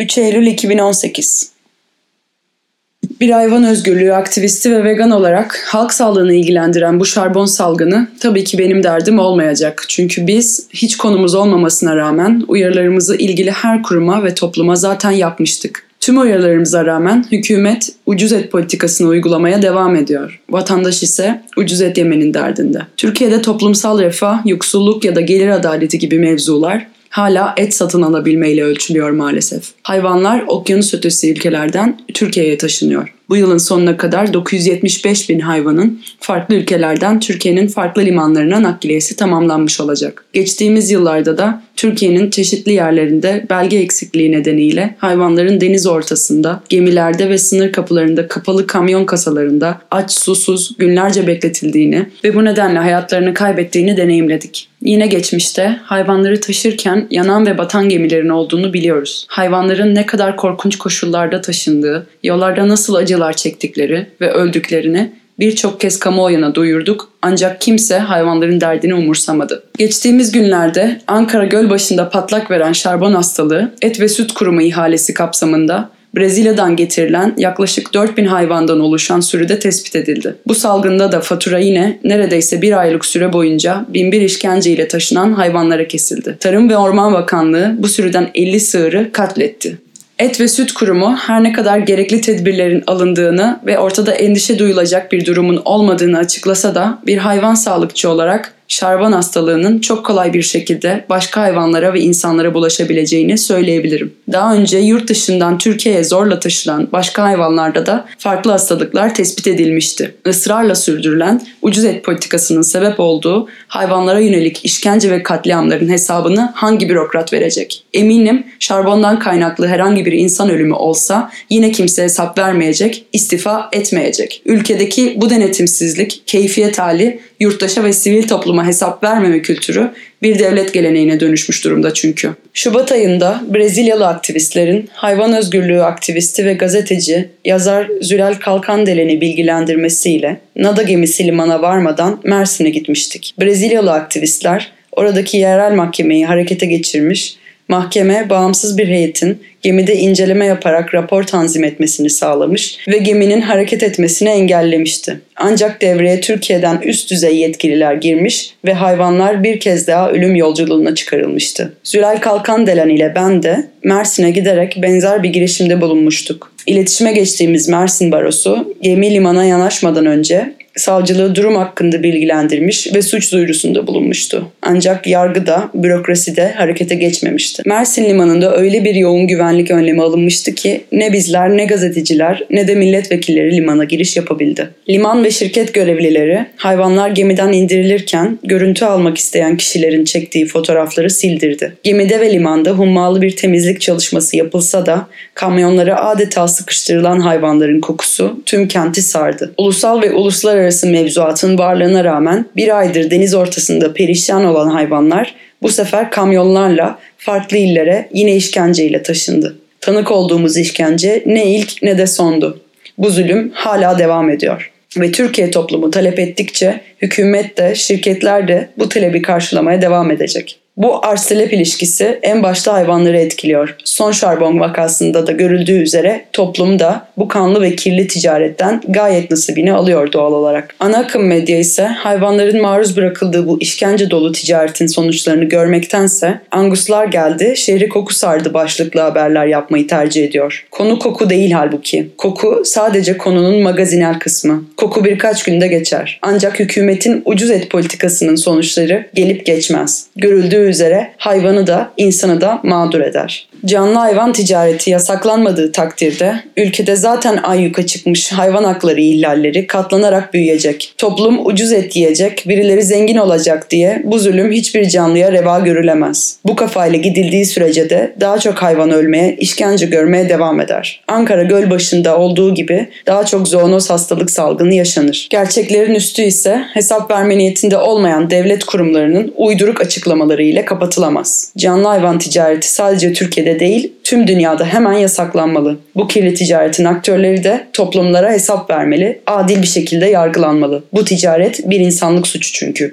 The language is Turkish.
3 Eylül 2018 Bir hayvan özgürlüğü aktivisti ve vegan olarak halk sağlığını ilgilendiren bu şarbon salgını tabii ki benim derdim olmayacak. Çünkü biz hiç konumuz olmamasına rağmen uyarılarımızı ilgili her kuruma ve topluma zaten yapmıştık. Tüm uyarılarımıza rağmen hükümet ucuz et politikasını uygulamaya devam ediyor. Vatandaş ise ucuz et yemenin derdinde. Türkiye'de toplumsal refah, yoksulluk ya da gelir adaleti gibi mevzular hala et satın alabilmeyle ölçülüyor maalesef. Hayvanlar okyanus ötesi ülkelerden Türkiye'ye taşınıyor. Bu yılın sonuna kadar 975 bin hayvanın farklı ülkelerden Türkiye'nin farklı limanlarına nakliyesi tamamlanmış olacak. Geçtiğimiz yıllarda da Türkiye'nin çeşitli yerlerinde belge eksikliği nedeniyle hayvanların deniz ortasında, gemilerde ve sınır kapılarında kapalı kamyon kasalarında aç susuz günlerce bekletildiğini ve bu nedenle hayatlarını kaybettiğini deneyimledik. Yine geçmişte hayvanları taşırken yanan ve batan gemilerin olduğunu biliyoruz. Hayvanların ne kadar korkunç koşullarda taşındığı, yollarda nasıl acılar çektikleri ve öldüklerini birçok kez kamuoyuna duyurduk ancak kimse hayvanların derdini umursamadı. Geçtiğimiz günlerde Ankara Gölbaşı'nda patlak veren şarbon hastalığı et ve süt kurumu ihalesi kapsamında Brezilya'dan getirilen yaklaşık 4000 hayvandan oluşan sürüde tespit edildi. Bu salgında da fatura yine neredeyse bir aylık süre boyunca binbir işkence ile taşınan hayvanlara kesildi. Tarım ve Orman Bakanlığı bu sürüden 50 sığırı katletti. Et ve Süt Kurumu her ne kadar gerekli tedbirlerin alındığını ve ortada endişe duyulacak bir durumun olmadığını açıklasa da bir hayvan sağlıkçı olarak şarban hastalığının çok kolay bir şekilde başka hayvanlara ve insanlara bulaşabileceğini söyleyebilirim. Daha önce yurt dışından Türkiye'ye zorla taşınan başka hayvanlarda da farklı hastalıklar tespit edilmişti. Israrla sürdürülen ucuz et politikasının sebep olduğu hayvanlara yönelik işkence ve katliamların hesabını hangi bürokrat verecek? Eminim şarbondan kaynaklı herhangi bir insan ölümü olsa yine kimse hesap vermeyecek, istifa etmeyecek. Ülkedeki bu denetimsizlik, keyfiyet hali yurttaşa ve sivil topluma hesap vermeme kültürü bir devlet geleneğine dönüşmüş durumda çünkü. Şubat ayında Brezilyalı aktivistlerin hayvan özgürlüğü aktivisti ve gazeteci yazar Zülal Kalkandelen'i bilgilendirmesiyle Nada gemisi limana varmadan Mersin'e gitmiştik. Brezilyalı aktivistler oradaki yerel mahkemeyi harekete geçirmiş, mahkeme bağımsız bir heyetin gemide inceleme yaparak rapor tanzim etmesini sağlamış ve geminin hareket etmesini engellemişti. Ancak devreye Türkiye'den üst düzey yetkililer girmiş ve hayvanlar bir kez daha ölüm yolculuğuna çıkarılmıştı. Zülal Kalkandelen ile ben de Mersin'e giderek benzer bir girişimde bulunmuştuk. İletişime geçtiğimiz Mersin Barosu gemi limana yanaşmadan önce savcılığı durum hakkında bilgilendirmiş ve suç duyurusunda bulunmuştu. Ancak yargıda, bürokraside harekete geçmemişti. Mersin Limanı'nda öyle bir yoğun güvenlik önlemi alınmıştı ki ne bizler ne gazeteciler ne de milletvekilleri limana giriş yapabildi. Liman ve şirket görevlileri hayvanlar gemiden indirilirken görüntü almak isteyen kişilerin çektiği fotoğrafları sildirdi. Gemide ve limanda hummalı bir temizlik çalışması yapılsa da kamyonlara adeta sıkıştırılan hayvanların kokusu tüm kenti sardı. Ulusal ve uluslararası uluslararası mevzuatın varlığına rağmen bir aydır deniz ortasında perişan olan hayvanlar bu sefer kamyonlarla farklı illere yine işkenceyle taşındı. Tanık olduğumuz işkence ne ilk ne de sondu. Bu zulüm hala devam ediyor. Ve Türkiye toplumu talep ettikçe hükümet de şirketler de bu talebi karşılamaya devam edecek. Bu arz-talep ilişkisi en başta hayvanları etkiliyor. Son şarbon vakasında da görüldüğü üzere toplum da bu kanlı ve kirli ticaretten gayet nasibini alıyor doğal olarak. Ana akım medya ise hayvanların maruz bırakıldığı bu işkence dolu ticaretin sonuçlarını görmektense Anguslar geldi, şehri koku sardı başlıklı haberler yapmayı tercih ediyor. Konu koku değil halbuki. Koku sadece konunun magazinel kısmı. Koku birkaç günde geçer. Ancak hükümetin ucuz et politikasının sonuçları gelip geçmez. Görüldüğü üzere hayvanı da insanı da mağdur eder. Canlı hayvan ticareti yasaklanmadığı takdirde ülkede zaten ayyuka çıkmış hayvan hakları ihlalleri katlanarak büyüyecek. Toplum ucuz et yiyecek, birileri zengin olacak diye bu zulüm hiçbir canlıya reva görülemez. Bu kafayla gidildiği sürece de daha çok hayvan ölmeye, işkence görmeye devam eder. Ankara Gölbaşı'nda olduğu gibi daha çok zoonoz hastalık salgını yaşanır. Gerçeklerin üstü ise hesap verme niyetinde olmayan devlet kurumlarının uyduruk açıklamaları ile kapatılamaz. Canlı hayvan ticareti sadece Türkiye'de Türkiye'de değil tüm dünyada hemen yasaklanmalı. Bu kirli ticaretin aktörleri de toplumlara hesap vermeli, adil bir şekilde yargılanmalı. Bu ticaret bir insanlık suçu çünkü.